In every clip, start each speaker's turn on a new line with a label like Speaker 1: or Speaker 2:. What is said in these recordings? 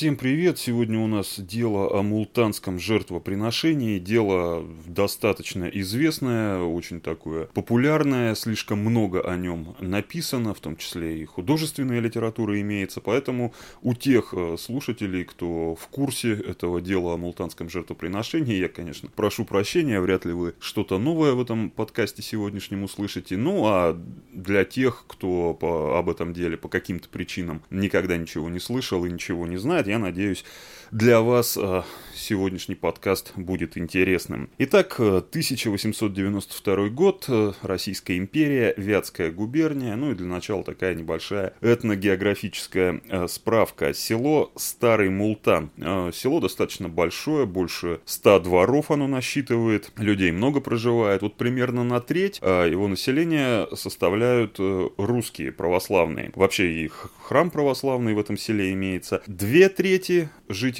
Speaker 1: Всем привет! Сегодня у нас дело о мултанском жертвоприношении. Дело достаточно известное, очень такое популярное, слишком много о нем написано, в том числе и художественная литература имеется. Поэтому у тех э, слушателей, кто в курсе этого дела о мултанском жертвоприношении, я, конечно, прошу прощения, вряд ли вы что-то новое в этом подкасте сегодняшнем услышите. Ну а для тех, кто по, об этом деле по каким-то причинам никогда ничего не слышал и ничего не знает, я надеюсь, для вас э, сегодняшний подкаст будет интересным. Итак, 1892 э, год, э, Российская империя, Вятская губерния, ну и для начала такая небольшая этногеографическая справка. Село Старый Мултан. Село достаточно большое, больше 100 дворов оно насчитывает, людей много проживает. Вот примерно на треть его населения составляют русские православные. Вообще их храм православный в этом селе имеется. Две трети жителей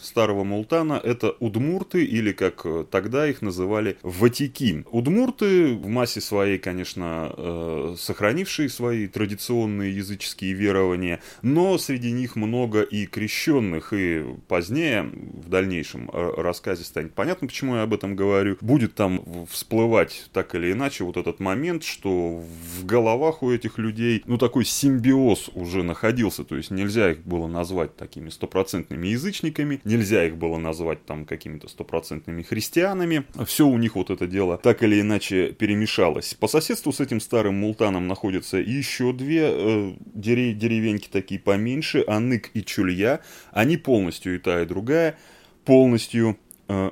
Speaker 1: Старого Мултана это удмурты, или как э, тогда их называли, ватики. Удмурты в массе своей, конечно, э, сохранившие свои традиционные языческие верования, но среди них много и крещенных, и позднее, в дальнейшем э, рассказе станет понятно, почему я об этом говорю, будет там всплывать так или иначе вот этот момент, что в головах у этих людей, ну, такой симбиоз уже находился, то есть нельзя их было назвать такими стопроцентными язычниками, нельзя их было назвать там какими-то стопроцентными христианами, все у них вот это дело так или иначе перемешалось. По соседству с этим старым мултаном находятся еще две э, деревеньки такие поменьше, Анык и Чулья, они полностью и та и другая полностью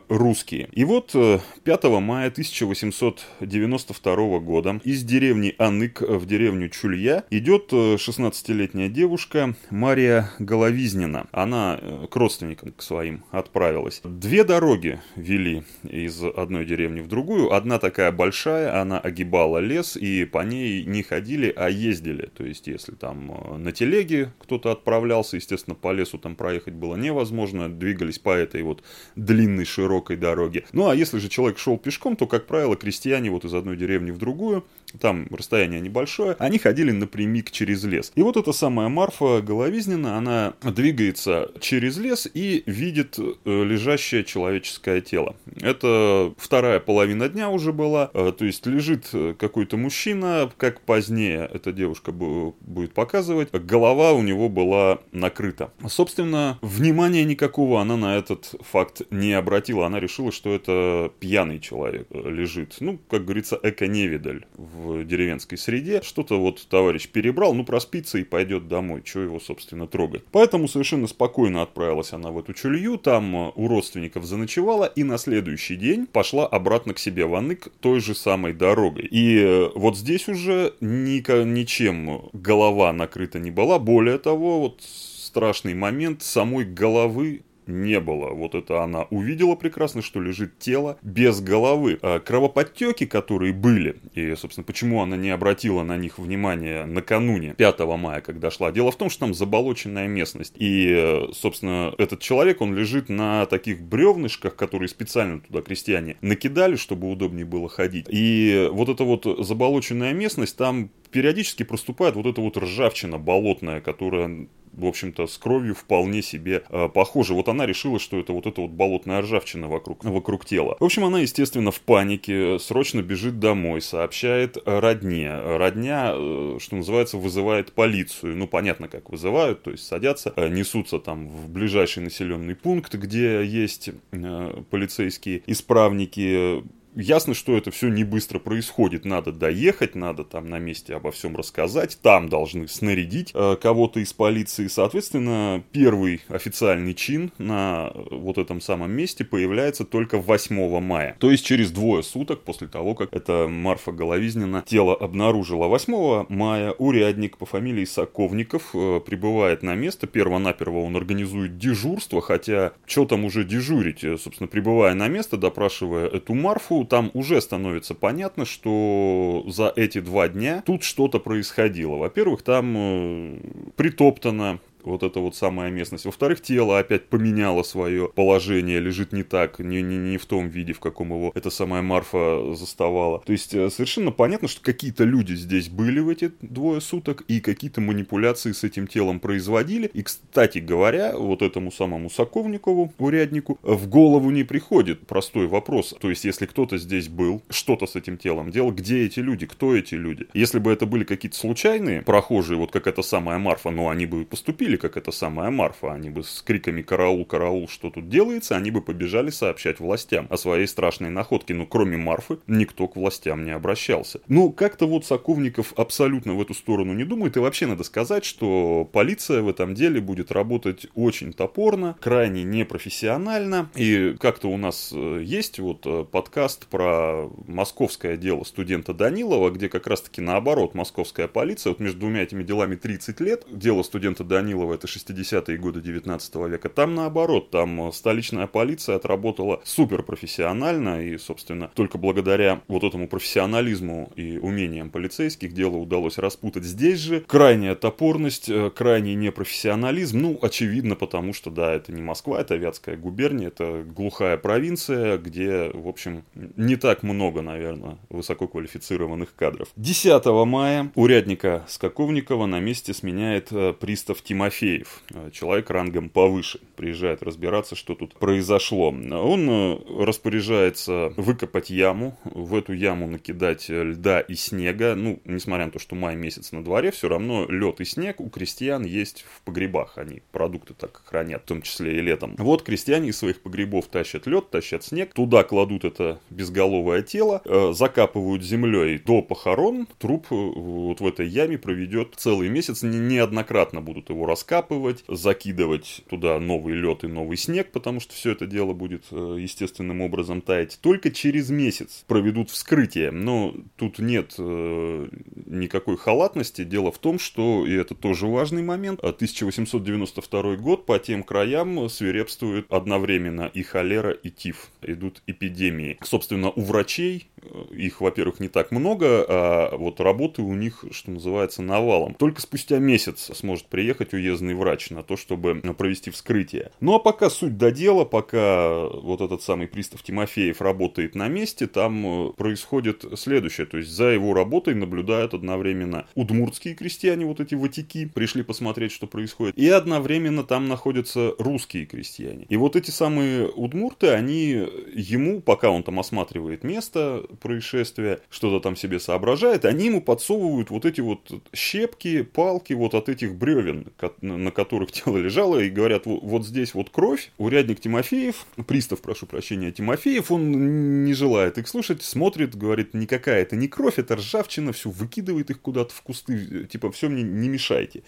Speaker 1: русские. И вот 5 э, мая 1892 года из деревни Анык в деревню Чулья идет 16-летняя э, девушка Мария Головизнина. Она к родственникам к своим отправилась. Две дороги вели из одной деревни в другую. Одна такая большая, она огибала лес, и по ней не ходили, а ездили. То есть, если там на телеге кто-то отправлялся, естественно, по лесу там проехать было невозможно, двигались по этой вот длинной широкой дороги. Ну а если же человек шел пешком, то, как правило, крестьяне вот из одной деревни в другую, там расстояние небольшое, они ходили напрямик через лес. И вот эта самая Марфа Головизнина, она двигается через лес и видит э, лежащее человеческое тело. Это вторая половина дня уже была, э, то есть лежит э, какой-то мужчина, как позднее эта девушка будет показывать, голова у него была накрыта. Собственно, внимания никакого она на этот факт не обратила она решила, что это пьяный человек лежит. Ну, как говорится, эко-невидаль в деревенской среде. Что-то вот товарищ перебрал, ну, проспится и пойдет домой. Чего его, собственно, трогать. Поэтому совершенно спокойно отправилась она в эту чулью, там э, у родственников заночевала и на следующий день пошла обратно к себе в Анык той же самой дорогой. И э, вот здесь уже ни, ничем голова накрыта не была. Более того, вот страшный момент самой головы не было. Вот это она увидела прекрасно, что лежит тело без головы. А кровоподтеки, которые были, и, собственно, почему она не обратила на них внимания накануне 5 мая, когда шла. Дело в том, что там заболоченная местность. И, собственно, этот человек, он лежит на таких бревнышках, которые специально туда крестьяне накидали, чтобы удобнее было ходить. И вот эта вот заболоченная местность, там периодически проступает вот эта вот ржавчина болотная, которая в общем-то, с кровью вполне себе э, похожа. Вот она решила, что это вот эта вот болотная ржавчина вокруг, вокруг тела. В общем, она, естественно, в панике, срочно бежит домой, сообщает родне. Родня, э, что называется, вызывает полицию. Ну, понятно, как вызывают, то есть садятся, э, несутся там в ближайший населенный пункт, где есть э, полицейские исправники, ясно, что это все не быстро происходит. Надо доехать, надо там на месте обо всем рассказать. Там должны снарядить э, кого-то из полиции. Соответственно, первый официальный чин на вот этом самом месте появляется только 8 мая. То есть через двое суток после того, как эта Марфа Головизнина тело обнаружила. 8 мая урядник по фамилии Соковников э, прибывает на место. Перво-наперво он организует дежурство, хотя что там уже дежурить? Э, собственно, прибывая на место, допрашивая эту Марфу, там уже становится понятно, что за эти два дня тут что-то происходило. Во-первых, там э, притоптано вот эта вот самая местность. Во-вторых, тело опять поменяло свое положение, лежит не так, не, не, не в том виде, в каком его эта самая Марфа заставала. То есть э, совершенно понятно, что какие-то люди здесь были в эти двое суток и какие-то манипуляции с этим телом производили. И, кстати говоря, вот этому самому Соковникову, уряднику, в голову не приходит простой вопрос. То есть, если кто-то здесь был, что-то с этим телом делал, где эти люди, кто эти люди? Если бы это были какие-то случайные прохожие, вот как эта самая Марфа, ну, они бы поступили, как эта самая Марфа, они бы с криками «караул, караул, что тут делается?», они бы побежали сообщать властям о своей страшной находке. Но кроме Марфы, никто к властям не обращался. Ну, как-то вот Соковников абсолютно в эту сторону не думает. И вообще надо сказать, что полиция в этом деле будет работать очень топорно, крайне непрофессионально. И как-то у нас э, есть вот э, подкаст про московское дело студента Данилова, где как раз-таки наоборот московская полиция, вот между двумя этими делами 30 лет, дело студента Данилова это 60-е годы 19 века, там наоборот, там столичная полиция отработала супер профессионально и, собственно, только благодаря вот этому профессионализму и умениям полицейских дело удалось распутать. Здесь же крайняя топорность, э, крайний непрофессионализм, ну, очевидно, потому что, да, это не Москва, это Вятская губерния, это глухая провинция, где, в общем, не так много, наверное, высококвалифицированных кадров. 10 мая урядника Скаковникова на месте сменяет э, пристав Тимофеев, э, человек рангом повыше, приезжает разбираться, что тут произошло. Он распоряжается выкопать яму, в эту яму накидать льда и снега. Ну, несмотря на то, что май месяц на дворе, все равно лед и снег у крестьян есть в погребах. Они продукты так хранят, в том числе и летом. Вот крестьяне из своих погребов тащат лед, тащат снег, туда кладут это безголовое тело, э, закапывают землей до похорон. Труп э, вот в этой яме проведет целый месяц. Неоднократно будут его раскапывать, закидывать туда новый лед и новый снег, потому что все это дело будет э, естественным образом таять. Только через месяц проведут вскрытие. Но тут нет э, никакой халатности. Дело в том, что, и это тоже важный момент, 1892 год по тем краям свирепствует одновременно и холера, и тиф. Идут эпидемии. Собственно, у врачей э, их, во-первых, не так много, а вот работы у них, что называется, навалом. Только спустя месяц сможет приехать уездный врач на то, чтобы провести вскрытие. Ну а пока суть до дела, пока вот этот самый пристав Тимофеев работает на месте, там э, происходит следующее. То есть за его работой наблюдают одновременно удмуртские крестьяне, вот эти ватики, пришли посмотреть, что происходит. И одновременно там находятся русские крестьяне. И вот эти самые удмурты, они ему, пока он там осматривает место происшествия, что-то там себе соображает, они ему подсовывают вот эти вот щепки, палки вот от этих бревен, на которых тело лежало, и говорят, вот здесь вот кровь. Урядник Тимофеев, пристав, прошу прощения, Тимофеев, он не желает их слушать, смотрит, говорит, никакая это не кровь, это ржавчина, все выкидывает их куда-то в кусты, типа, все мне не мешайте.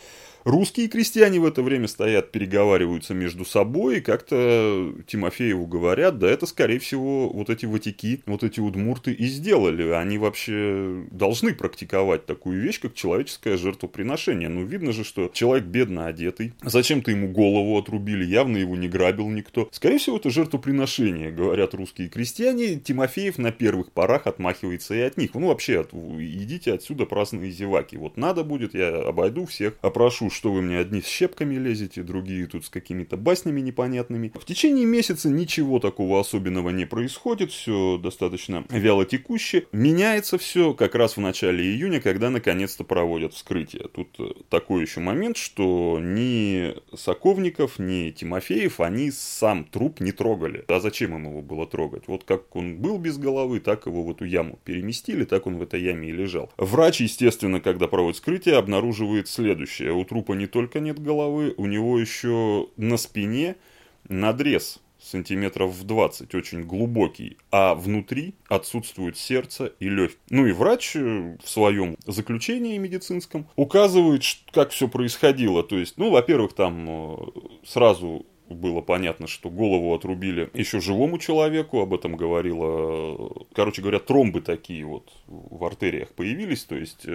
Speaker 1: Русские крестьяне в это время стоят, переговариваются между собой, и как-то Тимофееву говорят, да это, скорее всего, вот эти ватики, вот эти удмурты и сделали. Они вообще должны практиковать такую вещь, как человеческое жертвоприношение. Ну, видно же, что человек бедно одетый, зачем-то ему голову отрубили, явно его не грабил никто. Скорее всего, это жертвоприношение, говорят русские крестьяне. Тимофеев на первых порах отмахивается и от них. Ну, вообще, от, идите отсюда, праздные зеваки. Вот надо будет, я обойду всех, опрошу что вы мне одни с щепками лезете, другие тут с какими-то баснями непонятными. В течение месяца ничего такого особенного не происходит, все достаточно вяло текуще. Меняется все как раз в начале июня, когда наконец-то проводят вскрытие. Тут э, такой еще момент, что ни Соковников, ни Тимофеев, они сам труп не трогали. А зачем им его было трогать? Вот как он был без головы, так его в эту яму переместили, так он в этой яме и лежал. Врач, естественно, когда проводит вскрытие, обнаруживает следующее. У трупа трупа не только нет головы, у него еще на спине надрез сантиметров в 20, очень глубокий, а внутри отсутствует сердце и легкие. Ну и врач э, в своем заключении медицинском указывает, как все происходило. То есть, ну, во-первых, там э, сразу было понятно, что голову отрубили еще живому человеку, об этом говорила, э, короче говоря, тромбы такие вот в артериях появились, то есть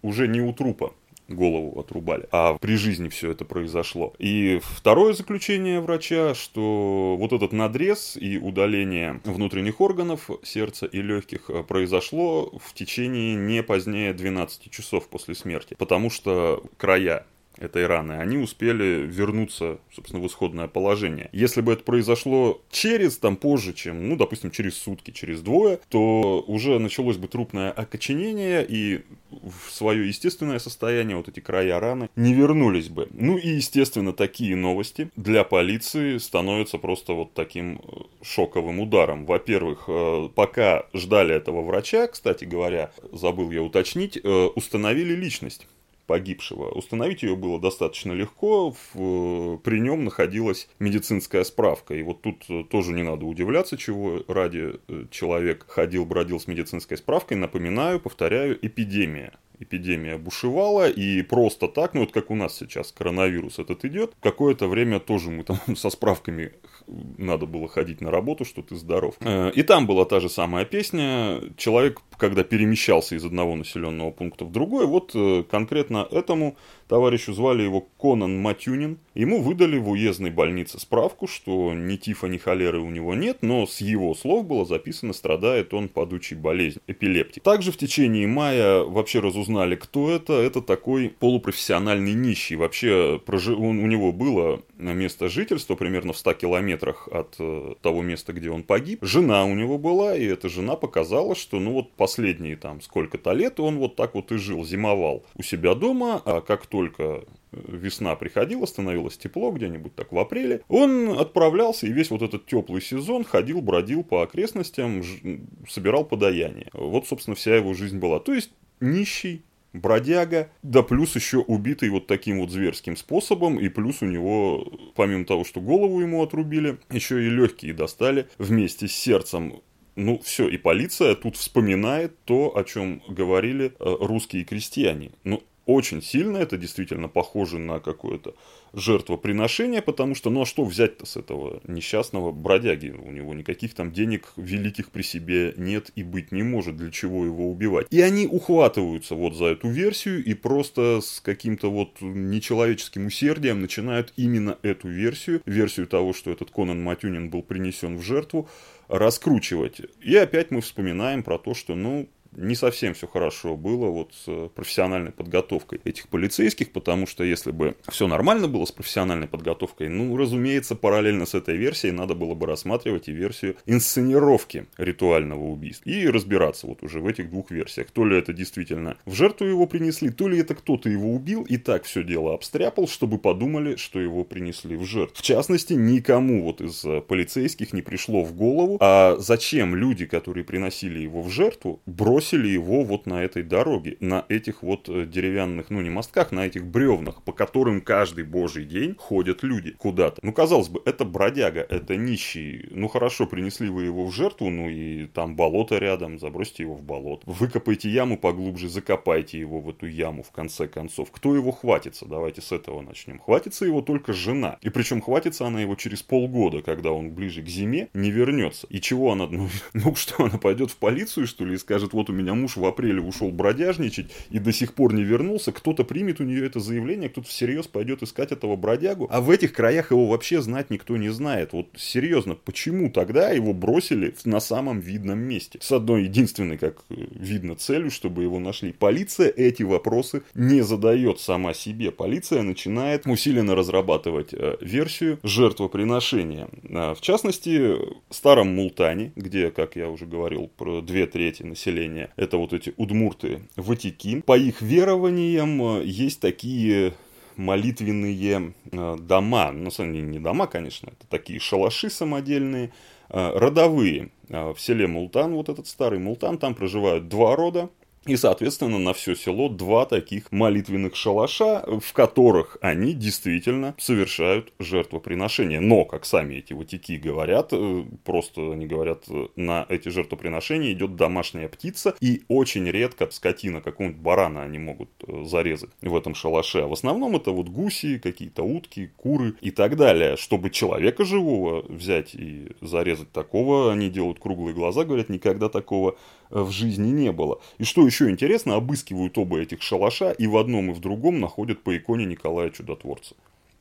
Speaker 1: уже не у трупа голову отрубали. А при жизни все это произошло. И второе заключение врача, что вот этот надрез и удаление внутренних органов сердца и легких э, произошло в течение не позднее 12 часов после смерти. Потому что края этой раны, они успели вернуться, собственно, в исходное положение. Если бы это произошло через, там, позже, чем, ну, допустим, через сутки, через двое, то уже началось бы трупное окоченение, и в свое естественное состояние вот эти края раны не вернулись бы. Ну и, естественно, такие новости для полиции становятся просто вот таким э, шоковым ударом. Во-первых, э, пока ждали этого врача, кстати говоря, забыл я уточнить, э, установили личность погибшего. Установить ее было достаточно легко, в, при нем находилась медицинская справка. И вот тут э, тоже не надо удивляться, чего ради э, человек ходил, бродил с медицинской справкой. Напоминаю, повторяю, эпидемия эпидемия бушевала, и просто так, ну вот как у нас сейчас коронавирус этот идет, какое-то время тоже мы там со справками надо было ходить на работу, что ты здоров. Э, и там была та же самая песня. Человек, когда перемещался из одного населенного пункта в другой, вот э, конкретно этому товарищу звали его Конан Матюнин. Ему выдали в уездной больнице справку, что ни тифа, ни холеры у него нет, но с его слов было записано, страдает он падучей болезнью, эпилептик. Также в течение мая вообще разузнали, кто это. Это такой полупрофессиональный нищий. Вообще у него было место жительства примерно в 100 километрах от э, того места, где он погиб. Жена у него была, и эта жена показала, что ну вот последние там сколько-то лет он вот так вот и жил, зимовал у себя дома, а как только весна приходила, становилось тепло где-нибудь так в апреле, он отправлялся и весь вот этот теплый сезон ходил, бродил по окрестностям, собирал подаяние. Вот, собственно, вся его жизнь была. То есть нищий, бродяга, да плюс еще убитый вот таким вот зверским способом, и плюс у него, помимо того, что голову ему отрубили, еще и легкие достали вместе с сердцем. Ну, все, и полиция тут вспоминает то, о чем говорили э, русские крестьяне. Ну, очень сильно это действительно похоже на какое-то жертвоприношение, потому что, ну а что взять-то с этого несчастного бродяги? У него никаких там денег великих при себе нет и быть не может, для чего его убивать. И они ухватываются вот за эту версию и просто с каким-то вот нечеловеческим усердием начинают именно эту версию, версию того, что этот Конан Матюнин был принесен в жертву, раскручивать. И опять мы вспоминаем про то, что, ну, не совсем все хорошо было вот с профессиональной подготовкой этих полицейских, потому что если бы все нормально было с профессиональной подготовкой, ну, разумеется, параллельно с этой версией надо было бы рассматривать и версию инсценировки ритуального убийства и разбираться вот уже в этих двух версиях. То ли это действительно в жертву его принесли, то ли это кто-то его убил и так все дело обстряпал, чтобы подумали, что его принесли в жертву. В частности, никому вот из полицейских не пришло в голову, а зачем люди, которые приносили его в жертву, бросили бросили его вот на этой дороге, на этих вот э, деревянных, ну не мостках, на этих бревнах, по которым каждый божий день ходят люди куда-то. Ну, казалось бы, это бродяга, это нищий. Ну, хорошо, принесли вы его в жертву, ну и там болото рядом, забросьте его в болото. Выкопайте яму поглубже, закопайте его в эту яму в конце концов. Кто его хватится? Давайте с этого начнем. Хватится его только жена. И причем хватится она его через полгода, когда он ближе к зиме не вернется. И чего она, ну, ну что, она пойдет в полицию, что ли, и скажет, вот у меня муж в апреле ушел бродяжничать и до сих пор не вернулся, кто-то примет у нее это заявление, кто-то всерьез пойдет искать этого бродягу, а в этих краях его вообще знать никто не знает. Вот серьезно, почему тогда его бросили на самом видном месте? С одной единственной, как э, видно, целью, чтобы его нашли. Полиция эти вопросы не задает сама себе. Полиция начинает усиленно разрабатывать э, версию жертвоприношения. А, в частности, в старом Мултане, где, как я уже говорил, про две трети населения населения, это вот эти удмурты, ватики. По их верованиям э, есть такие молитвенные э, дома, на самом деле не дома, конечно, это такие шалаши самодельные, э, родовые. В селе Мултан, вот этот старый Мултан, там проживают два рода, и, соответственно, на все село два таких молитвенных шалаша, в которых они действительно совершают жертвоприношения. Но, как сами эти ватики говорят, э, просто они говорят, э, на эти жертвоприношения идет домашняя птица, и очень редко скотина, какого-нибудь барана они могут э, зарезать в этом шалаше. А в основном это вот гуси, какие-то утки, куры и так далее. Чтобы человека живого взять и зарезать такого, они делают круглые глаза, говорят, никогда такого в жизни не было. И что еще интересно, обыскивают оба этих шалаша и в одном и в другом находят по иконе Николая Чудотворца.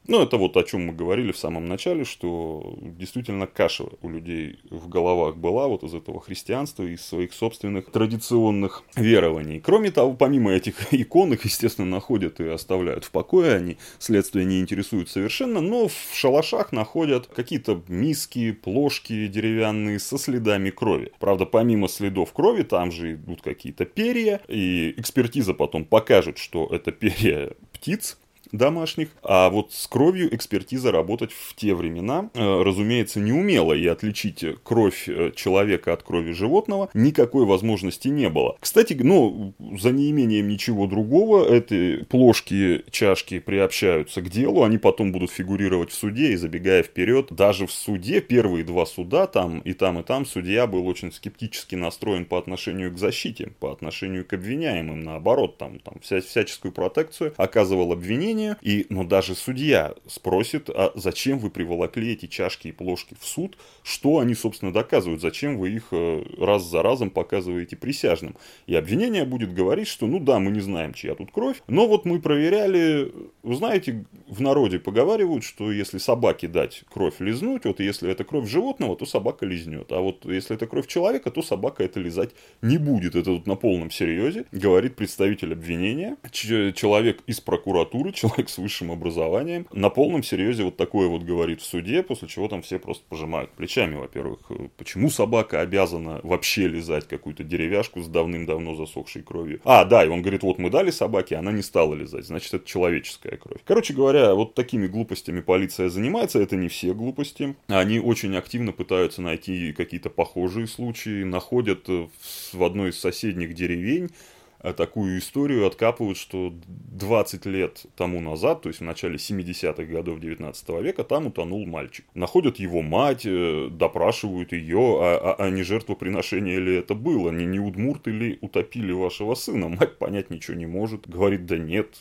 Speaker 1: Ну, это вот о чем мы говорили в самом начале, что действительно каша у людей в головах была вот из этого христианства, из своих собственных традиционных верований. Кроме того, помимо этих икон, их, естественно, находят и оставляют в покое, они следствие не интересуют совершенно, но в шалашах находят какие-то миски, плошки деревянные со следами крови. Правда, помимо следов крови, там же идут какие-то перья, и экспертиза потом покажет, что это перья птиц, домашних. А вот с кровью экспертиза работать в те времена, э, разумеется, не умела. И отличить кровь э, человека от крови животного никакой возможности не было. Кстати, ну, за неимением ничего другого, эти плошки, чашки приобщаются к делу, они потом будут фигурировать в суде, и забегая вперед, даже в суде, первые два суда, там и там, и там, судья был очень скептически настроен по отношению к защите, по отношению к обвиняемым, наоборот, там, там вся, всяческую протекцию оказывал обвинение, обвинения, и, ну, даже судья спросит, а зачем вы приволокли эти чашки и плошки в суд, что они, собственно, доказывают, зачем вы их э, раз за разом показываете присяжным. И обвинение будет говорить, что, ну да, мы не знаем, чья тут кровь, но вот мы проверяли, вы знаете, в народе поговаривают, что если собаке дать кровь лизнуть, вот если это кровь животного, то собака лизнет, а вот если это кровь человека, то собака это лизать не будет. Это тут на полном серьезе, говорит представитель обвинения, человек из прокуратуры, человек с высшим образованием на полном серьезе вот такое вот говорит в суде, после чего там все просто пожимают плечами, во-первых. Почему собака обязана вообще лизать какую-то деревяшку с давным-давно засохшей кровью? А, да, и он говорит, вот мы дали собаке, она не стала лизать, значит, это человеческая кровь. Короче говоря, вот такими глупостями полиция занимается, это не все глупости. Они очень активно пытаются найти какие-то похожие случаи, находят в одной из соседних деревень такую историю откапывают, что 20 лет тому назад, то есть в начале 70-х годов 19 века, там утонул мальчик. Находят его мать, э, допрашивают ее, а, а, а не жертвоприношение ли это было, не, не удмурты ли утопили вашего сына. Мать понять ничего не может, говорит, да нет,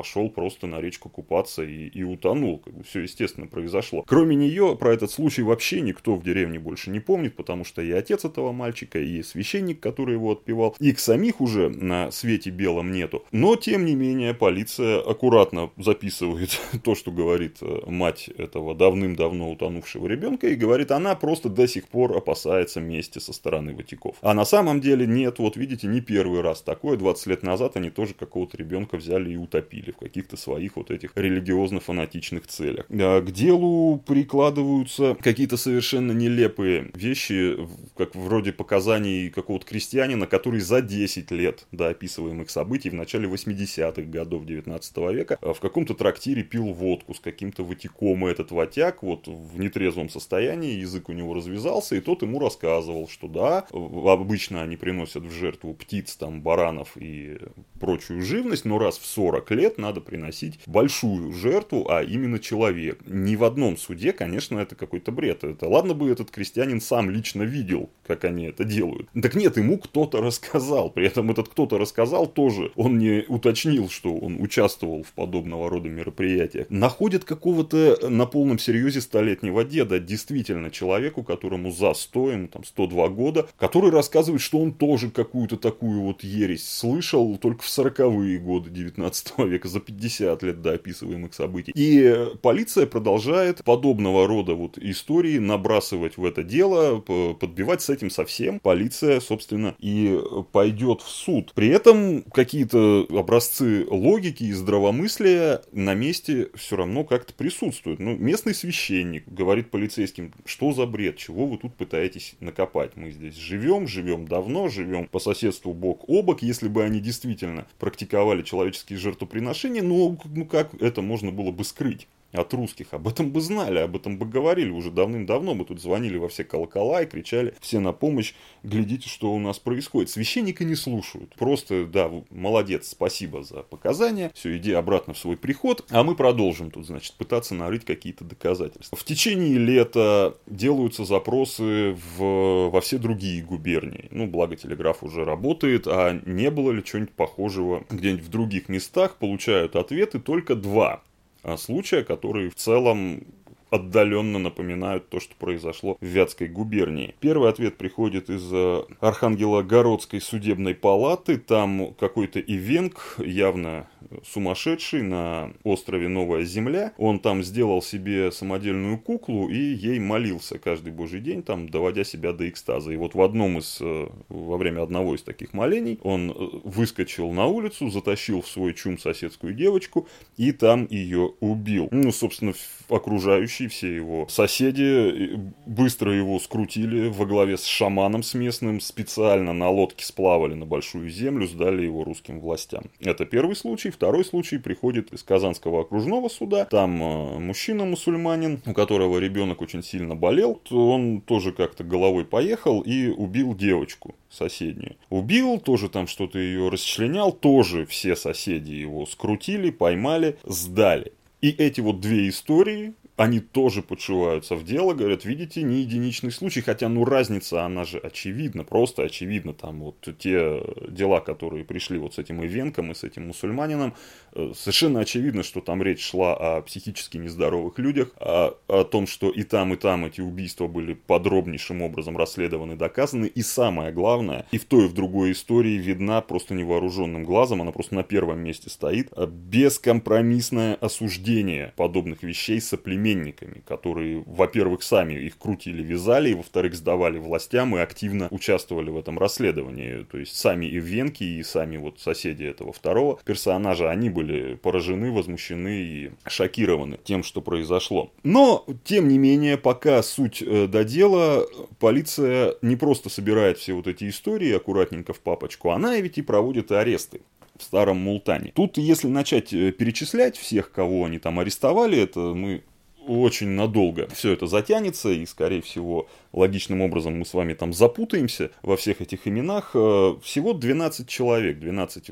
Speaker 1: пошел просто на речку купаться и, и утонул. Как бы все естественно произошло. Кроме нее, про этот случай вообще никто в деревне больше не помнит, потому что и отец этого мальчика, и священник, который его отпевал, их самих уже на свете белом нету. Но, тем не менее, полиция аккуратно записывает то, что говорит э, мать этого давным-давно утонувшего ребенка, и говорит, она просто до сих пор опасается мести со стороны Ватиков. А на самом деле нет, вот видите, не первый раз такое. 20 лет назад они тоже какого-то ребенка взяли и утопили в каких-то своих вот этих религиозно-фанатичных целях. А к делу прикладываются какие-то совершенно нелепые вещи, как вроде показаний какого-то крестьянина, который за 10 лет до описываемых событий в начале 80-х годов 19 века в каком-то трактире пил водку с каким-то ватиком, и этот ватяк вот в нетрезвом состоянии, язык у него развязался, и тот ему рассказывал, что да, обычно они приносят в жертву птиц, там, баранов и прочую живность, но раз в 40 лет надо приносить большую жертву, а именно человек. Ни в одном суде, конечно, это какой-то бред. Это ладно бы этот крестьянин сам лично видел, как они это делают. Так нет, ему кто-то рассказал. При этом этот кто-то рассказал тоже. Он не уточнил, что он участвовал в подобного рода мероприятиях. Находят какого-то на полном серьезе столетнего деда, действительно человеку, которому за 100, ему там 102 года, который рассказывает, что он тоже какую-то такую вот ересь слышал только в 40-е годы 19 века, за 50 лет до описываемых событий. И полиция продолжает подобного рода вот истории набрасывать в это дело, подбивать с этим совсем. Полиция, собственно, и пойдет в суд. При этом какие-то образцы логики и здравомыслия на месте все равно как-то присутствуют. Ну, местный священник говорит полицейским, что за бред, чего вы тут пытаетесь накопать. Мы здесь живем, живем давно, живем по соседству бок о бок. Если бы они действительно практиковали человеческие жертвоприношения, отношения, но ну как это можно было бы скрыть? От русских. Об этом бы знали, об этом бы говорили уже давным-давно. Мы тут звонили во все колокола и кричали все на помощь. Глядите, что у нас происходит. Священника не слушают. Просто, да, молодец, спасибо за показания. Все, иди обратно в свой приход. А мы продолжим тут, значит, пытаться нарыть какие-то доказательства. В течение лета делаются запросы в, во все другие губернии. Ну, благо телеграф уже работает, а не было ли чего-нибудь похожего где-нибудь в других местах, получают ответы только два. А, случая, которые в целом отдаленно напоминают то, что произошло в Вятской губернии. Первый ответ приходит из Архангела-Городской судебной палаты. Там какой-то ивенг, явно сумасшедший на острове Новая Земля. Он там сделал себе самодельную куклу и ей молился каждый божий день, там, доводя себя до экстаза. И вот в одном из, э, во время одного из таких молений он э, выскочил на улицу, затащил в свой чум соседскую девочку и там ее убил. Ну, собственно, окружающие все его соседи быстро его скрутили во главе с шаманом с местным, специально на лодке сплавали на большую землю, сдали его русским властям. Это первый случай. Второй случай приходит из Казанского окружного суда. Там э, мужчина-мусульманин, у которого ребенок очень сильно болел. Он тоже как-то головой поехал и убил девочку соседнюю. Убил, тоже там что-то ее расчленял, тоже все соседи его скрутили, поймали, сдали. И эти вот две истории они тоже подшиваются в дело, говорят, видите, не единичный случай, хотя, ну, разница, она же очевидна, просто очевидна, там вот те дела, которые пришли вот с этим Ивенком и с этим мусульманином, совершенно очевидно, что там речь шла о психически нездоровых людях, о, о том, что и там, и там эти убийства были подробнейшим образом расследованы, доказаны, и самое главное, и в той, и в другой истории видна просто невооруженным глазом, она просто на первом месте стоит, бескомпромиссное осуждение подобных вещей соплеменниками, которые, во-первых, сами их крутили, вязали, и, во-вторых, сдавали властям и активно участвовали в этом расследовании. То есть сами и венки, и сами вот соседи этого второго персонажа, они были поражены, возмущены и шокированы тем, что произошло. Но, тем не менее, пока суть э, до дела, полиция не просто собирает все вот эти истории аккуратненько в папочку, она ведь и проводит аресты в старом Мултане. Тут, если начать э, перечислять всех, кого они там арестовали, это мы очень надолго все это затянется, и, скорее всего, логичным образом мы с вами там запутаемся во всех этих именах. Э, всего 12 человек, 12,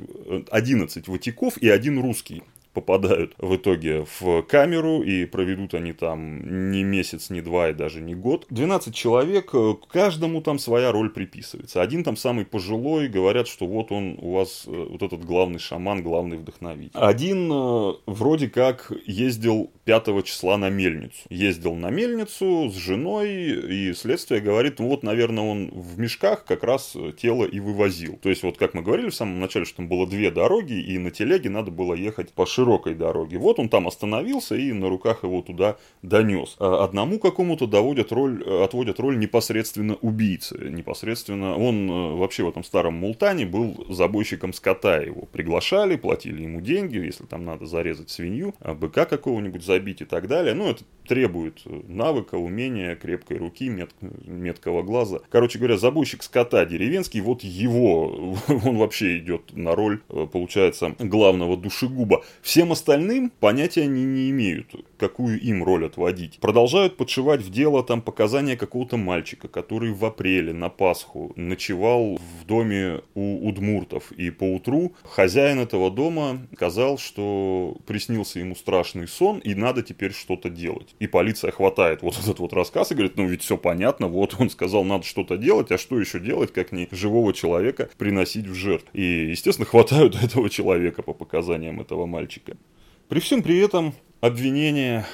Speaker 1: 11 ватиков и один русский попадают в итоге в камеру, и проведут они там не месяц, не два и даже не год. 12 человек, э, каждому там своя роль приписывается. Один там самый пожилой, говорят, что вот он у вас, э, вот этот главный шаман, главный вдохновитель. Один э, вроде как ездил 5 числа на мельницу. Ездил на мельницу с женой, и следствие говорит, вот, наверное, он в мешках как раз тело и вывозил. То есть, вот как мы говорили в самом начале, что там было две дороги, и на телеге надо было ехать по широкой широкой дороги. Вот он там остановился и на руках его туда донес. А одному какому-то доводят роль, отводят роль непосредственно убийцы. Непосредственно он э, вообще в этом старом Мултане был забойщиком скота. Его приглашали, платили ему деньги, если там надо зарезать свинью, а быка какого-нибудь забить и так далее. Ну, это требует навыка, умения, крепкой руки, мет, меткого глаза. Короче говоря, забойщик скота деревенский, вот его, он вообще идет на роль, э, получается, главного душегуба. Всем остальным понятия они не имеют, какую им роль отводить. Продолжают подшивать в дело там показания какого-то мальчика, который в апреле на Пасху ночевал в доме у удмуртов. И поутру хозяин этого дома сказал, что приснился ему страшный сон и надо теперь что-то делать. И полиция хватает вот этот вот рассказ и говорит, ну ведь все понятно, вот он сказал, надо что-то делать, а что еще делать, как не живого человека приносить в жертву. И, естественно, хватают этого человека по показаниям этого мальчика мальчика. При всем при этом обвинение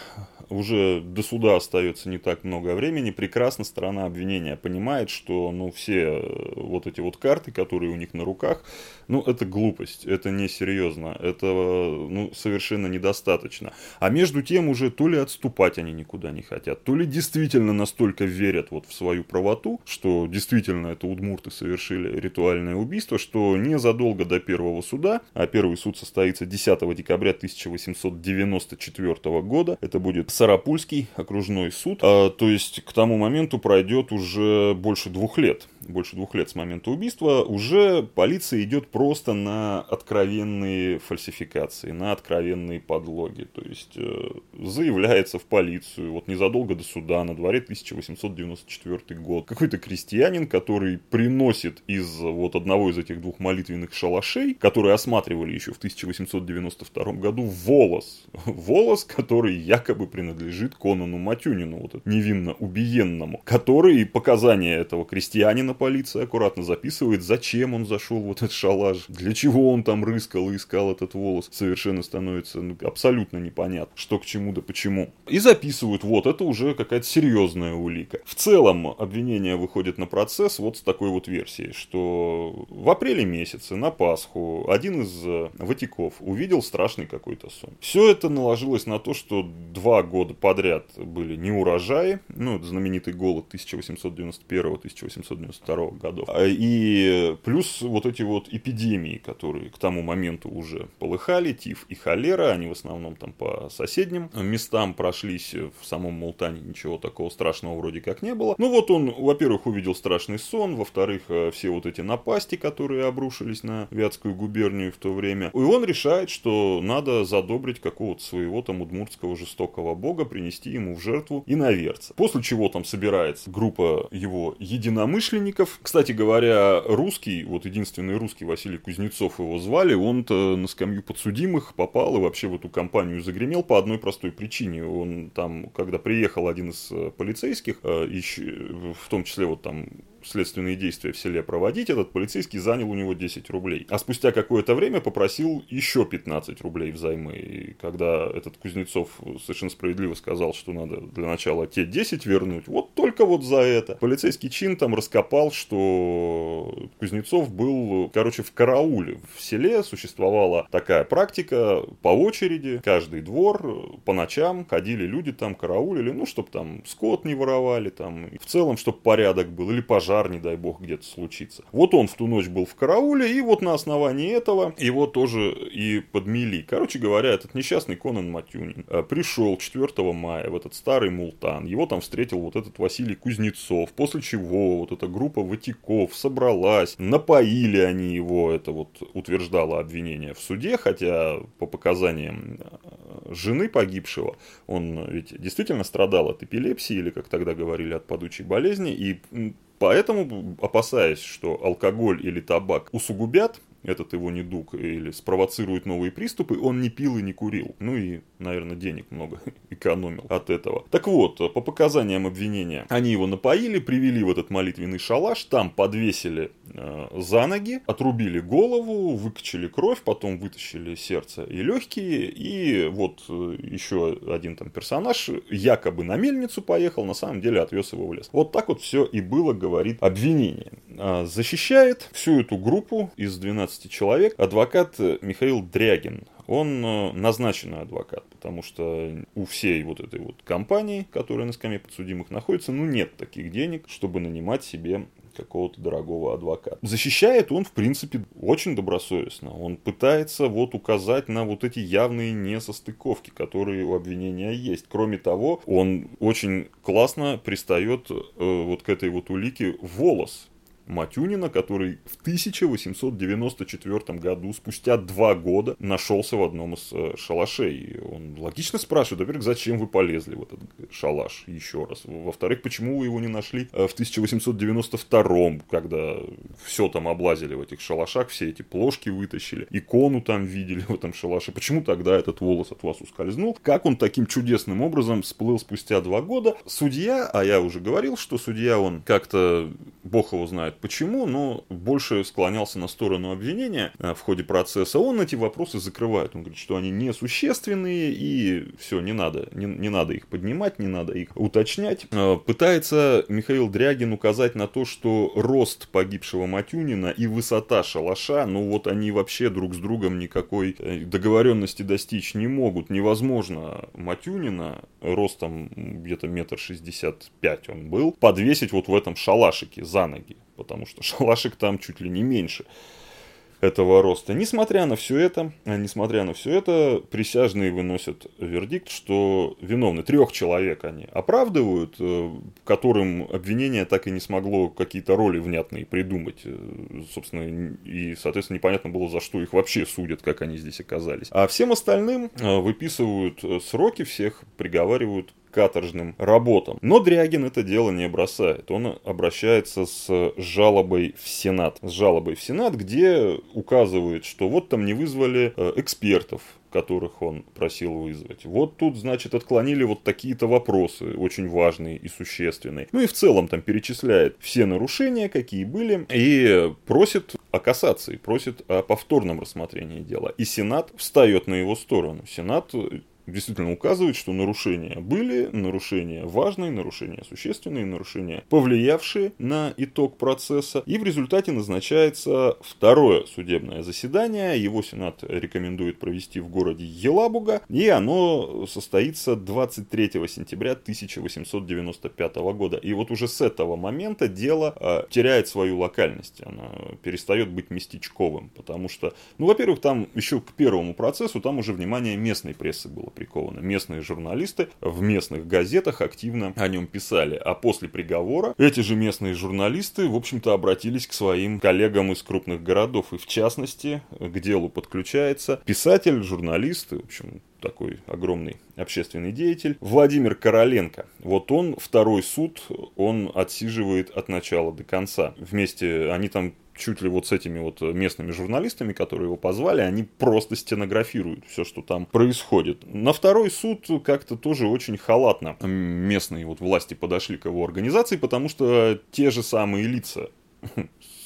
Speaker 1: уже до суда остается не так много времени, прекрасно сторона обвинения понимает, что ну, все э, вот эти вот карты, которые у них на руках, ну, это глупость, это несерьезно, это ну, совершенно недостаточно. А между тем уже то ли отступать они никуда не хотят, то ли действительно настолько верят вот в свою правоту, что действительно это удмурты совершили ритуальное убийство, что незадолго до первого суда, а первый суд состоится 10 декабря 1894 года, это будет Сарапульский окружной суд, а, то есть к тому моменту пройдет уже больше двух лет больше двух лет с момента убийства, уже полиция идет просто на откровенные фальсификации, на откровенные подлоги. То есть э, заявляется в полицию, вот незадолго до суда, на дворе 1894 год, какой-то крестьянин, который приносит из вот одного из этих двух молитвенных шалашей, которые осматривали еще в 1892 году, волос. Волос, который якобы принадлежит Конану Матюнину, вот невинно убиенному, который показания этого крестьянина Естественно, полиция аккуратно записывает, зачем он зашел в этот шалаш, для чего он там рыскал и искал этот волос. Совершенно становится ну, абсолютно непонятно, что к чему да почему. И записывают, вот, это уже какая-то серьезная улика. В целом, обвинение выходит на процесс вот с такой вот версией, что в апреле месяце на Пасху один из э, ватиков увидел страшный какой-то сон. Все это наложилось на то, что два года подряд были неурожаи, ну, знаменитый голод 1891-1892 годов, а, и плюс вот эти вот эпидемии, которые к тому моменту уже полыхали, тиф и холера, они в основном там по соседним местам прошлись, в самом Мултане ничего такого страшного вроде как не было. Ну вот он, во-первых, увидел страшный сон, во-вторых, э, все вот эти напасти, которые обрушились на Вятскую губернию в то время, и он решает, что надо задобрить какого-то своего там удмуртского жестокого бога, принести ему в жертву иноверца. После чего там собирается группа его единомышленников. Кстати говоря, русский, вот единственный русский Василий Кузнецов его звали, он-то на скамью подсудимых попал и вообще в эту компанию загремел по одной простой причине. Он там, когда приехал один из э, полицейских, э, в том числе вот там следственные действия в селе проводить, этот полицейский занял у него 10 рублей. А спустя какое-то время попросил еще 15 рублей взаймы. И когда этот Кузнецов совершенно справедливо сказал, что надо для начала те 10 вернуть, вот только вот за это. Полицейский чин там раскопал, что Кузнецов был, короче, в карауле. В селе существовала такая практика по очереди, каждый двор по ночам ходили люди там, караулили, ну, чтобы там скот не воровали, там, в целом, чтобы порядок был, или пожар пожар, не дай бог, где-то случится. Вот он в ту ночь был в карауле, и вот на основании этого его тоже и подмели. Короче говоря, этот несчастный Конан Матюнин э, пришел 4 мая в этот старый Мултан. Его там встретил вот этот Василий Кузнецов, после чего вот эта группа ватиков собралась, напоили они его, это вот утверждало обвинение в суде, хотя по показаниям э, жены погибшего, он ведь действительно страдал от эпилепсии, или, как тогда говорили, от падучей болезни, и Поэтому, опасаясь, что алкоголь или табак усугубят этот его недуг или спровоцирует новые приступы, он не пил и не курил. Ну и, наверное, денег много экономил от этого. Так вот, по показаниям обвинения, они его напоили, привели в этот молитвенный шалаш, там подвесили э, за ноги, отрубили голову, выкачали кровь, потом вытащили сердце и легкие, и вот э, еще один там персонаж якобы на мельницу поехал, на самом деле отвез его в лес. Вот так вот все и было, говорит обвинение. А, защищает всю эту группу из 12 человек адвокат Михаил Дрягин. Он э, назначенный адвокат, потому что у всей вот этой вот компании, которая на скамье подсудимых находится, ну нет таких денег, чтобы нанимать себе какого-то дорогого адвоката. Защищает он, в принципе, очень добросовестно. Он пытается вот указать на вот эти явные несостыковки, которые у обвинения есть. Кроме того, он очень классно пристает э, вот к этой вот улике волос Матюнина, который в 1894 году, спустя два года, нашелся в одном из э, шалашей. Он логично спрашивает, во-первых, зачем вы полезли в этот шалаш еще раз? Во-вторых, почему вы его не нашли э, в 1892, когда все там облазили в этих шалашах, все эти плошки вытащили, икону там видели в этом шалаше. Почему тогда этот волос от вас ускользнул? Как он таким чудесным образом всплыл спустя два года? Судья, а я уже говорил, что судья он как-то, бог его знает, знает почему, но больше склонялся на сторону обвинения э, в ходе процесса. Он эти вопросы закрывает. Он говорит, что они несущественные и все, не надо, не, не надо их поднимать, не надо их уточнять. Э, пытается Михаил Дрягин указать на то, что рост погибшего Матюнина и высота шалаша, ну вот они вообще друг с другом никакой э, договоренности достичь не могут. Невозможно Матюнина ростом где-то метр шестьдесят пять он был, подвесить вот в этом шалашике за ноги потому что шалашик там чуть ли не меньше этого роста. Несмотря на все это, несмотря на все это, присяжные выносят вердикт, что виновны. Трех человек они оправдывают, э, которым обвинение так и не смогло какие-то роли внятные придумать. Э, собственно, и, соответственно, непонятно было, за что их вообще судят, как они здесь оказались. А всем остальным э, выписывают сроки, всех приговаривают каторжным работам. Но Дрягин это дело не бросает. Он обращается с жалобой в Сенат. С жалобой в Сенат, где указывает, что вот там не вызвали э, экспертов, которых он просил вызвать. Вот тут, значит, отклонили вот такие-то вопросы, очень важные и существенные. Ну и в целом там перечисляет все нарушения, какие были, и просит о кассации, просит о повторном рассмотрении дела. И Сенат встает на его сторону. Сенат действительно указывает, что нарушения были, нарушения важные, нарушения существенные, нарушения повлиявшие на итог процесса. И в результате назначается второе судебное заседание. Его Сенат рекомендует провести в городе Елабуга. И оно состоится 23 сентября 1895 года. И вот уже с этого момента дело э, теряет свою локальность. Оно перестает быть местечковым. Потому что, ну, во-первых, там еще к первому процессу там уже внимание местной прессы было приковано. Местные журналисты в местных газетах активно о нем писали. А после приговора эти же местные журналисты, в общем-то, обратились к своим коллегам из крупных городов. И в частности, к делу подключается писатель, журналист, в общем, такой огромный общественный деятель, Владимир Короленко. Вот он, второй суд, он отсиживает от начала до конца. Вместе, они там чуть ли вот с этими вот местными журналистами, которые его позвали, они просто стенографируют все, что там происходит. На второй суд как-то тоже очень халатно местные вот власти подошли к его организации, потому что те же самые лица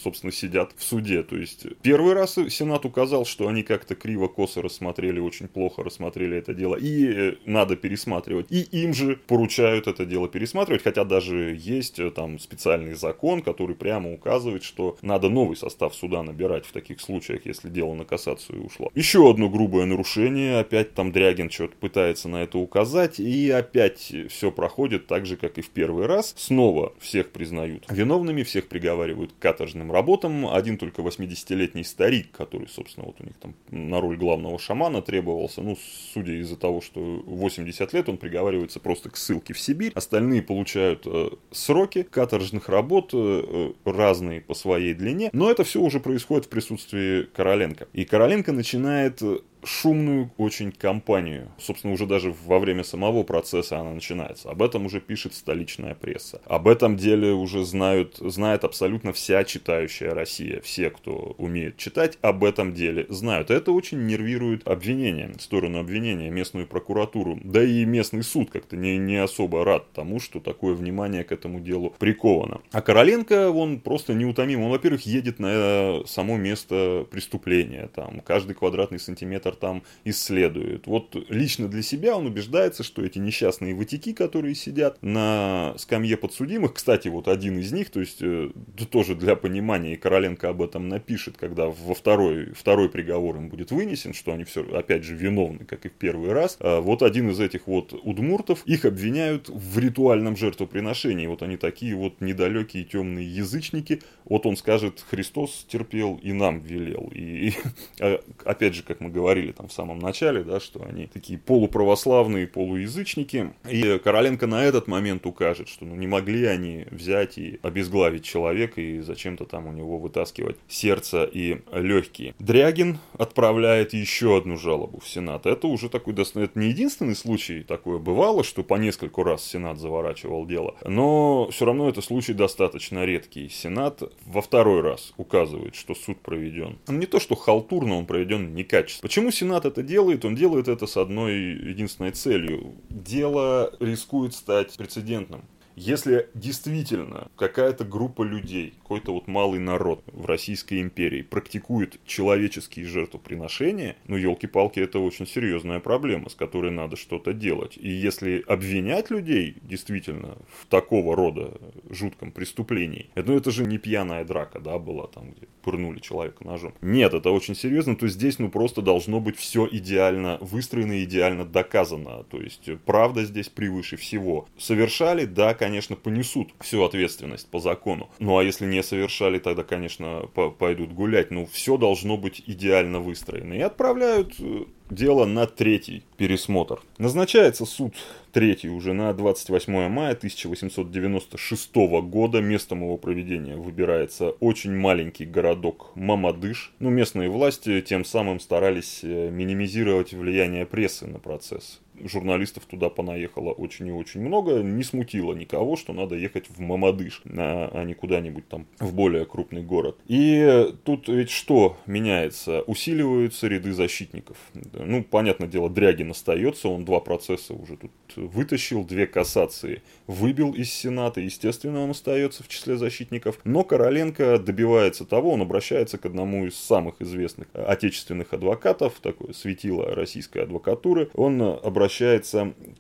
Speaker 1: собственно, сидят в суде. То есть первый раз Сенат указал, что они как-то криво-косо рассмотрели, очень плохо рассмотрели это дело, и э, надо пересматривать. И им же поручают это дело пересматривать, хотя даже есть э, там специальный закон, который прямо указывает, что надо новый состав суда набирать в таких случаях, если дело на кассацию ушло. Еще одно грубое нарушение, опять там Дрягин что-то пытается на это указать, и опять все проходит так же, как и в первый раз. Снова всех признают виновными, всех приговаривают к каторжным работам. Один только 80-летний старик, который, собственно, вот у них там на роль главного шамана требовался. Ну, судя из-за того, что 80 лет, он приговаривается просто к ссылке в Сибирь. Остальные получают э, сроки каторжных работ, э, разные по своей длине. Но это все уже происходит в присутствии Короленко. И Короленко начинает шумную очень кампанию. Собственно, уже даже во время самого процесса она начинается. Об этом уже пишет столичная пресса. Об этом деле уже знают, знает абсолютно вся читающая Россия. Все, кто умеет читать, об этом деле знают. Это очень нервирует обвинение, сторону обвинения, местную прокуратуру. Да и местный суд как-то не, не особо рад тому, что такое внимание к этому делу приковано. А Короленко, он просто неутомим. Он, во-первых, едет на само место преступления. Там каждый квадратный сантиметр там исследует. Вот лично для себя он убеждается, что эти несчастные ватики, которые сидят на скамье подсудимых, кстати, вот один из них, то есть э, тоже для понимания, и Короленко об этом напишет, когда во второй, второй приговор им будет вынесен, что они все, опять же, виновны, как и в первый раз. А вот один из этих вот удмуртов, их обвиняют в ритуальном жертвоприношении. Вот они такие вот недалекие темные язычники. Вот он скажет, Христос терпел и нам велел. И, а, опять же, как мы говорили, говорили там в самом начале, да, что они такие полуправославные, полуязычники. И Короленко на этот момент укажет, что ну, не могли они взять и обезглавить человека и зачем-то там у него вытаскивать сердце и легкие. Дрягин отправляет еще одну жалобу в Сенат. Это уже такой, это не единственный случай, такое бывало, что по нескольку раз Сенат заворачивал дело, но все равно это случай достаточно редкий. Сенат во второй раз указывает, что суд проведен. Не то, что халтурно он проведен некачественно. Почему Почему Сенат это делает? Он делает это с одной единственной целью. Дело рискует стать прецедентным. Если действительно какая-то группа людей, какой-то вот малый народ в Российской империи практикует человеческие жертвоприношения, ну, елки-палки, это очень серьезная проблема, с которой надо что-то делать. И если обвинять людей действительно в такого рода жутком преступлении, ну, это же не пьяная драка, да, была там, где пырнули человека ножом. Нет, это очень серьезно, то здесь, ну, просто должно быть все идеально выстроено идеально доказано. То есть правда здесь превыше всего. Совершали, да, конечно, конечно, понесут всю ответственность по закону. Ну а если не совершали, тогда, конечно, пойдут гулять. Но все должно быть идеально выстроено. И отправляют э, дело на третий пересмотр. Назначается суд третий уже на 28 мая 1896 года. Местом его проведения выбирается очень маленький городок Мамадыш. Ну, местные власти тем самым старались э, минимизировать влияние прессы на процесс журналистов туда понаехало очень и очень много, не смутило никого, что надо ехать в Мамадыш, а, не куда-нибудь там в более крупный город. И тут ведь что меняется? Усиливаются ряды защитников. Ну, понятное дело, Дрягин остается, он два процесса уже тут вытащил, две кассации выбил из Сената, естественно, он остается в числе защитников. Но Короленко добивается того, он обращается к одному из самых известных отечественных адвокатов, такое светило российской адвокатуры, он обращается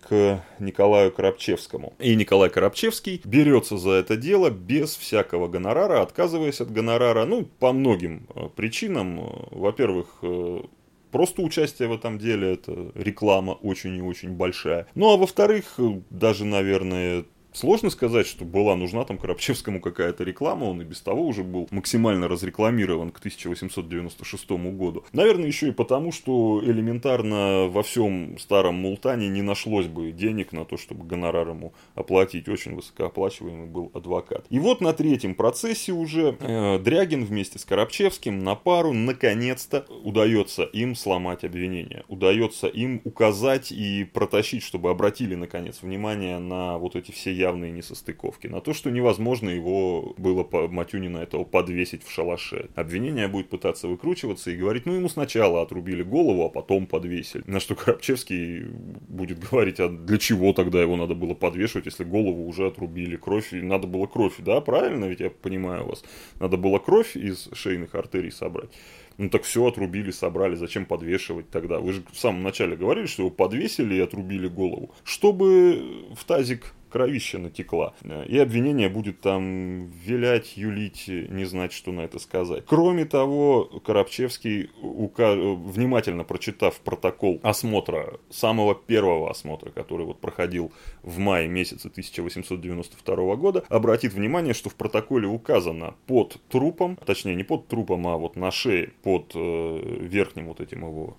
Speaker 1: к Николаю Коробчевскому. И Николай Коробчевский берется за это дело без всякого гонорара, отказываясь от гонорара, ну, по многим э, причинам. Во-первых, э, Просто участие в этом деле это реклама очень и очень большая. Ну а во-вторых, даже, наверное, Сложно сказать, что была нужна там Коробчевскому какая-то реклама, он и без того уже был максимально разрекламирован к 1896 году. Наверное, еще и потому, что элементарно во всем старом Мултане не нашлось бы денег на то, чтобы гонорар ему оплатить. Очень высокооплачиваемый был адвокат. И вот на третьем процессе уже э, Дрягин вместе с Коробчевским на пару наконец-то удается им сломать обвинение. Удается им указать и протащить, чтобы обратили наконец внимание на вот эти все явные несостыковки, на то, что невозможно его было Матюнина этого подвесить в шалаше. Обвинение будет пытаться выкручиваться и говорить, ну ему сначала отрубили голову, а потом подвесили. На что Коробчевский будет говорить, а для чего тогда его надо было подвешивать, если голову уже отрубили, кровь, надо было кровь, да, правильно, ведь я понимаю вас, надо было кровь из шейных артерий собрать. Ну так все отрубили, собрали, зачем подвешивать тогда? Вы же в самом начале говорили, что его подвесили и отрубили голову. Чтобы в тазик кровища натекла. И обвинение будет там вилять, юлить, не знать, что на это сказать. Кроме того, Коробчевский, внимательно прочитав протокол осмотра, самого первого осмотра, который вот проходил в мае месяце 1892 года, обратит внимание, что в протоколе указано под трупом, точнее не под трупом, а вот на шее, под э, верхним вот этим его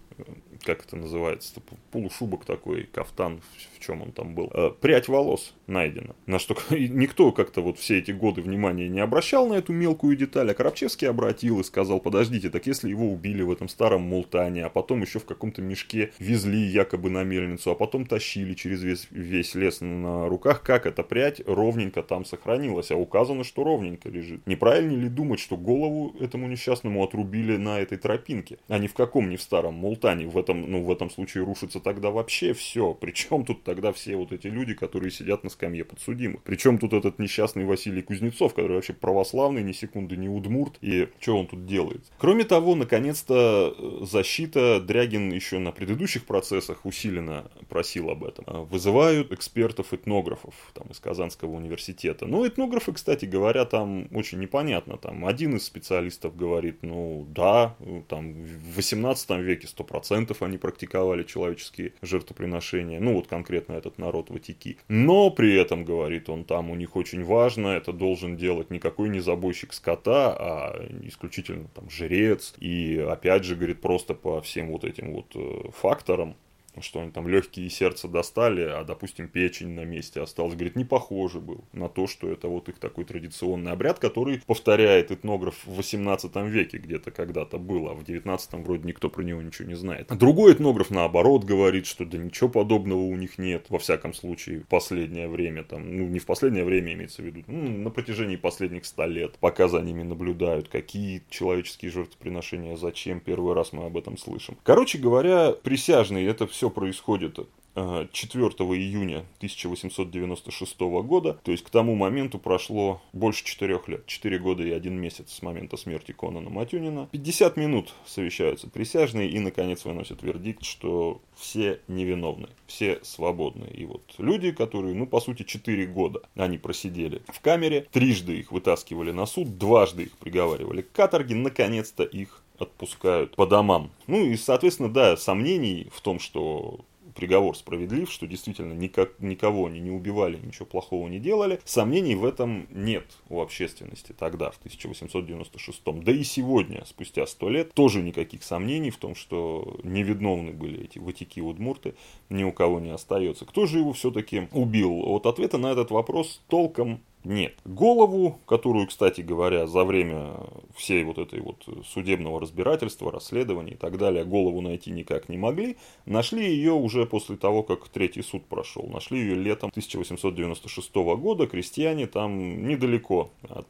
Speaker 1: как это называется, полушубок такой, кафтан, в чем он там был. Э, прядь волос найдена. На что никто как-то вот все эти годы внимания не обращал на эту мелкую деталь, а Коробчевский обратил и сказал, подождите, так если его убили в этом старом мултане, а потом еще в каком-то мешке везли якобы на мельницу, а потом тащили через весь, весь лес на руках, как эта прядь ровненько там сохранилась, а указано, что ровненько лежит. Неправильно ли думать, что голову этому несчастному отрубили на этой тропинке, а не в каком, не в старом мултане, в этом, ну, в этом случае рушится тогда вообще все. Причем тут тогда все вот эти люди, которые сидят на скамье подсудимых. Причем тут этот несчастный Василий Кузнецов, который вообще православный, ни секунды не удмурт. И что он тут делает? Кроме того, наконец-то э, защита Дрягин еще на предыдущих процессах усиленно просил об этом. А, вызывают экспертов-этнографов там, из Казанского университета. Ну, этнографы, кстати говоря, там очень непонятно. Там один из специалистов говорит, ну да, там в 18 веке 100% они практиковали человеческие жертвоприношения, ну вот конкретно этот народ Ватики. Но при этом, говорит он, там у них очень важно, это должен делать не какой не забойщик скота, а исключительно там жрец. И опять же, говорит, просто по всем вот этим вот э, факторам что они там легкие и сердце достали, а, допустим, печень на месте осталась. Говорит, не похоже был на то, что это вот их такой традиционный обряд, который повторяет этнограф в 18 веке где-то когда-то был, а в 19 вроде никто про него ничего не знает. Другой этнограф, наоборот, говорит, что да ничего подобного у них нет, во всяком случае, в последнее время, там, ну, не в последнее время имеется в виду, ну, на протяжении последних 100 лет, пока за ними наблюдают, какие человеческие жертвоприношения, зачем, первый раз мы об этом слышим. Короче говоря, присяжные, это все происходит 4 э, июня 1896 года, то есть к тому моменту прошло больше 4 лет, 4 года и 1 месяц с момента смерти Конана Матюнина. 50 минут совещаются присяжные и, наконец, выносят вердикт, что все невиновны, все свободны. И вот люди, которые, ну, по сути, 4 года они просидели в камере, трижды их вытаскивали на суд, дважды их приговаривали к каторге, наконец-то их отпускают по домам. Ну и, соответственно, да, сомнений в том, что приговор справедлив, что действительно никак, никого они не убивали, ничего плохого не делали. Сомнений в этом нет у общественности тогда, в 1896. Да и сегодня, спустя сто лет, тоже никаких сомнений в том, что невиновны были эти ватики удмурты, ни у кого не остается. Кто же его все-таки убил? Вот ответа на этот вопрос толком Нет. Голову, которую, кстати говоря, за время всей вот этой вот судебного разбирательства, расследования и так далее, голову найти никак не могли, нашли ее уже после того, как третий суд прошел. Нашли ее летом 1896 года. Крестьяне там недалеко от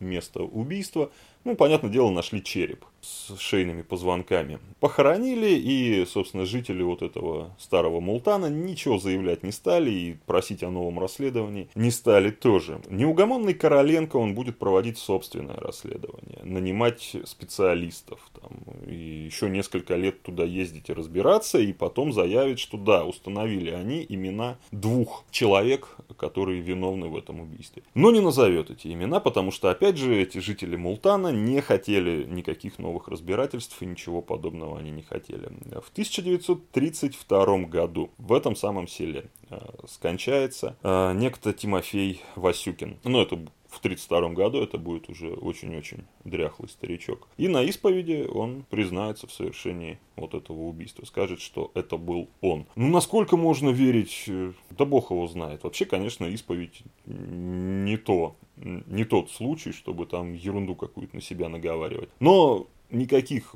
Speaker 1: места убийства ну, понятное дело, нашли череп с шейными позвонками. Похоронили, и, собственно, жители вот этого старого Мултана ничего заявлять не стали, и просить о новом расследовании не стали тоже. Неугомонный Короленко, он будет проводить собственное расследование, нанимать специалистов, там, и еще несколько лет туда ездить и разбираться, и потом заявить, что да, установили они имена двух человек, которые виновны в этом убийстве. Но не назовет эти имена, потому что, опять же, эти жители Мултана не хотели никаких новых разбирательств и ничего подобного они не хотели. В 1932 году в этом самом селе э, скончается э, некто Тимофей Васюкин. Ну, это в 1932 году это будет уже очень-очень дряхлый старичок. И на исповеди он признается в совершении вот этого убийства, скажет, что это был он. Ну, насколько можно верить, э, да бог его знает. Вообще, конечно, исповедь не то, не тот случай, чтобы там ерунду какую-то на себя наговаривать. Но никаких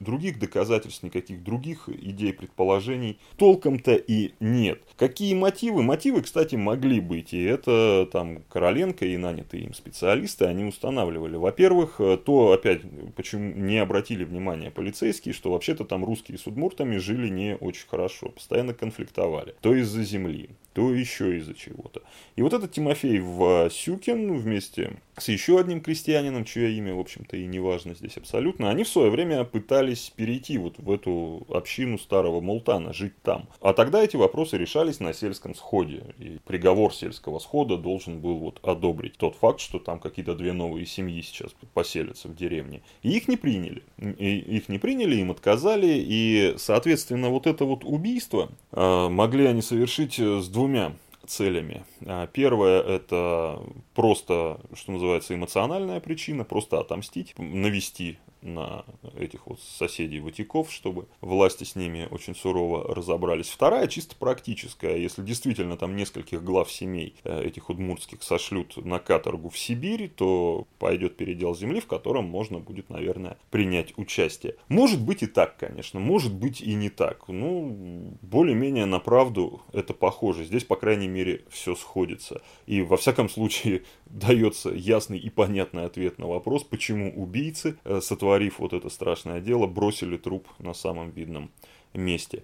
Speaker 1: других доказательств, никаких других идей, предположений толком-то и нет. Какие мотивы? Мотивы, кстати, могли быть, и это там Короленко и нанятые им специалисты, они устанавливали. Во-первых, то, опять, почему не обратили внимания полицейские, что вообще-то там русские с удмуртами жили не очень хорошо, постоянно конфликтовали. То из-за земли, то еще из-за чего-то. И вот этот Тимофей Васюкин вместе с еще одним крестьянином, чье имя, в общем-то, и не важно здесь абсолютно, они в свое время пытались перейти вот в эту общину старого Мултана, жить там. А тогда эти вопросы решались на сельском сходе. И приговор сельского схода должен был вот одобрить тот факт, что там какие-то две новые семьи сейчас поселятся в деревне. И их не приняли. И их не приняли, им отказали. И, соответственно, вот это вот убийство э, могли они совершить с двумя целями. А, первое – это просто, что называется, эмоциональная причина, просто отомстить, навести на этих вот соседей Ватиков, чтобы власти с ними очень сурово разобрались. Вторая чисто практическая. Если действительно там нескольких глав семей э, этих удмуртских сошлют на каторгу в Сибирь, то пойдет передел земли, в котором можно будет, наверное, принять участие. Может быть и так, конечно, может быть и не так. Ну, более-менее на правду это похоже. Здесь, по крайней мере, все сходится. И во всяком случае дается ясный и понятный ответ на вопрос, почему убийцы э, сотворили сотворив вот это страшное дело, бросили труп на самом видном месте.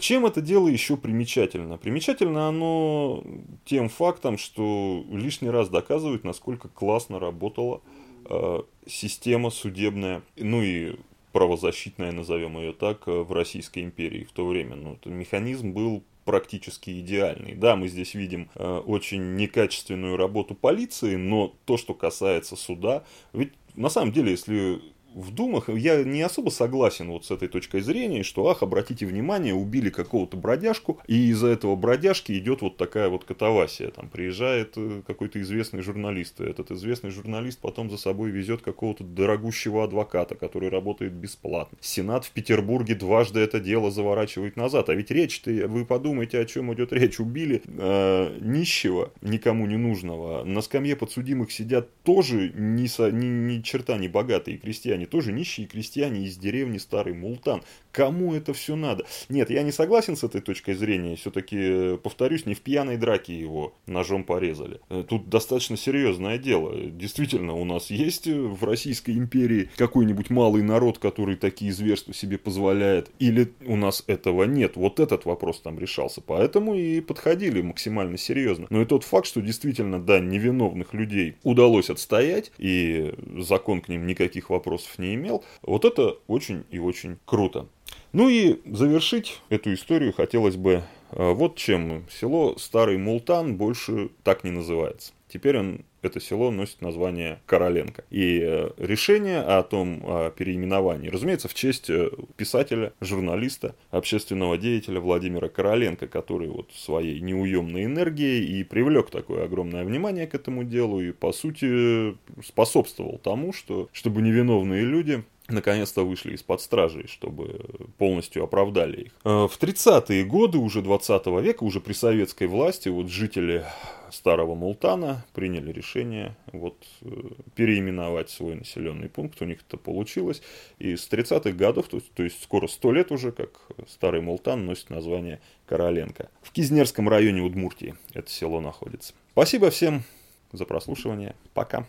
Speaker 1: Чем это дело еще примечательно? Примечательно оно тем фактом, что лишний раз доказывает, насколько классно работала э, система судебная, ну и правозащитная, назовем ее так, в Российской империи в то время. Ну, механизм был практически идеальный. Да, мы здесь видим э, очень некачественную работу полиции, но то, что касается суда, ведь на самом деле, если в Думах я не особо согласен вот с этой точкой зрения, что, ах, обратите внимание, убили какого-то бродяжку, и из-за этого бродяжки идет вот такая вот катавасия. Там приезжает э, какой-то известный журналист, и этот известный журналист потом за собой везет какого-то дорогущего адвоката, который работает бесплатно. Сенат в Петербурге дважды это дело заворачивает назад. А ведь речь-то, вы подумайте, о чем идет речь. Убили э, нищего, никому не нужного. На скамье подсудимых сидят тоже ни, со, ни, ни черта не богатые крестьяне крестьяне, тоже нищие крестьяне из деревни Старый Мултан. Кому это все надо? Нет, я не согласен с этой точкой зрения. Все-таки, э, повторюсь, не в пьяной драке его ножом порезали. Э, тут достаточно серьезное дело. Действительно, у нас есть э, в Российской империи какой-нибудь малый народ, который такие зверства себе позволяет? Или у нас этого нет? Вот этот вопрос там решался. Поэтому и подходили максимально серьезно. Но и тот факт, что действительно, да, невиновных людей удалось отстоять, и закон к ним никаких вопросов не имел. Вот это очень и очень круто. Ну и завершить эту историю хотелось бы э, вот чем. Село Старый Мултан больше так не называется. Теперь он, это село носит название Короленко. И э, решение о том о переименовании, разумеется, в честь э, писателя, журналиста, общественного деятеля Владимира Короленко, который вот своей неуемной энергией и привлек такое огромное внимание к этому делу и, по сути, способствовал тому, что, чтобы невиновные люди наконец-то вышли из-под стражей, чтобы полностью оправдали их. Э, в 30-е годы уже 20 века, уже при советской власти, вот жители старого Мултана приняли решение вот, э, переименовать свой населенный пункт, у них это получилось, и с 30-х годов, то, то есть скоро 100 лет уже, как старый Мултан носит название Короленко. В Кизнерском районе Удмуртии это село находится. Спасибо всем за прослушивание. Пока.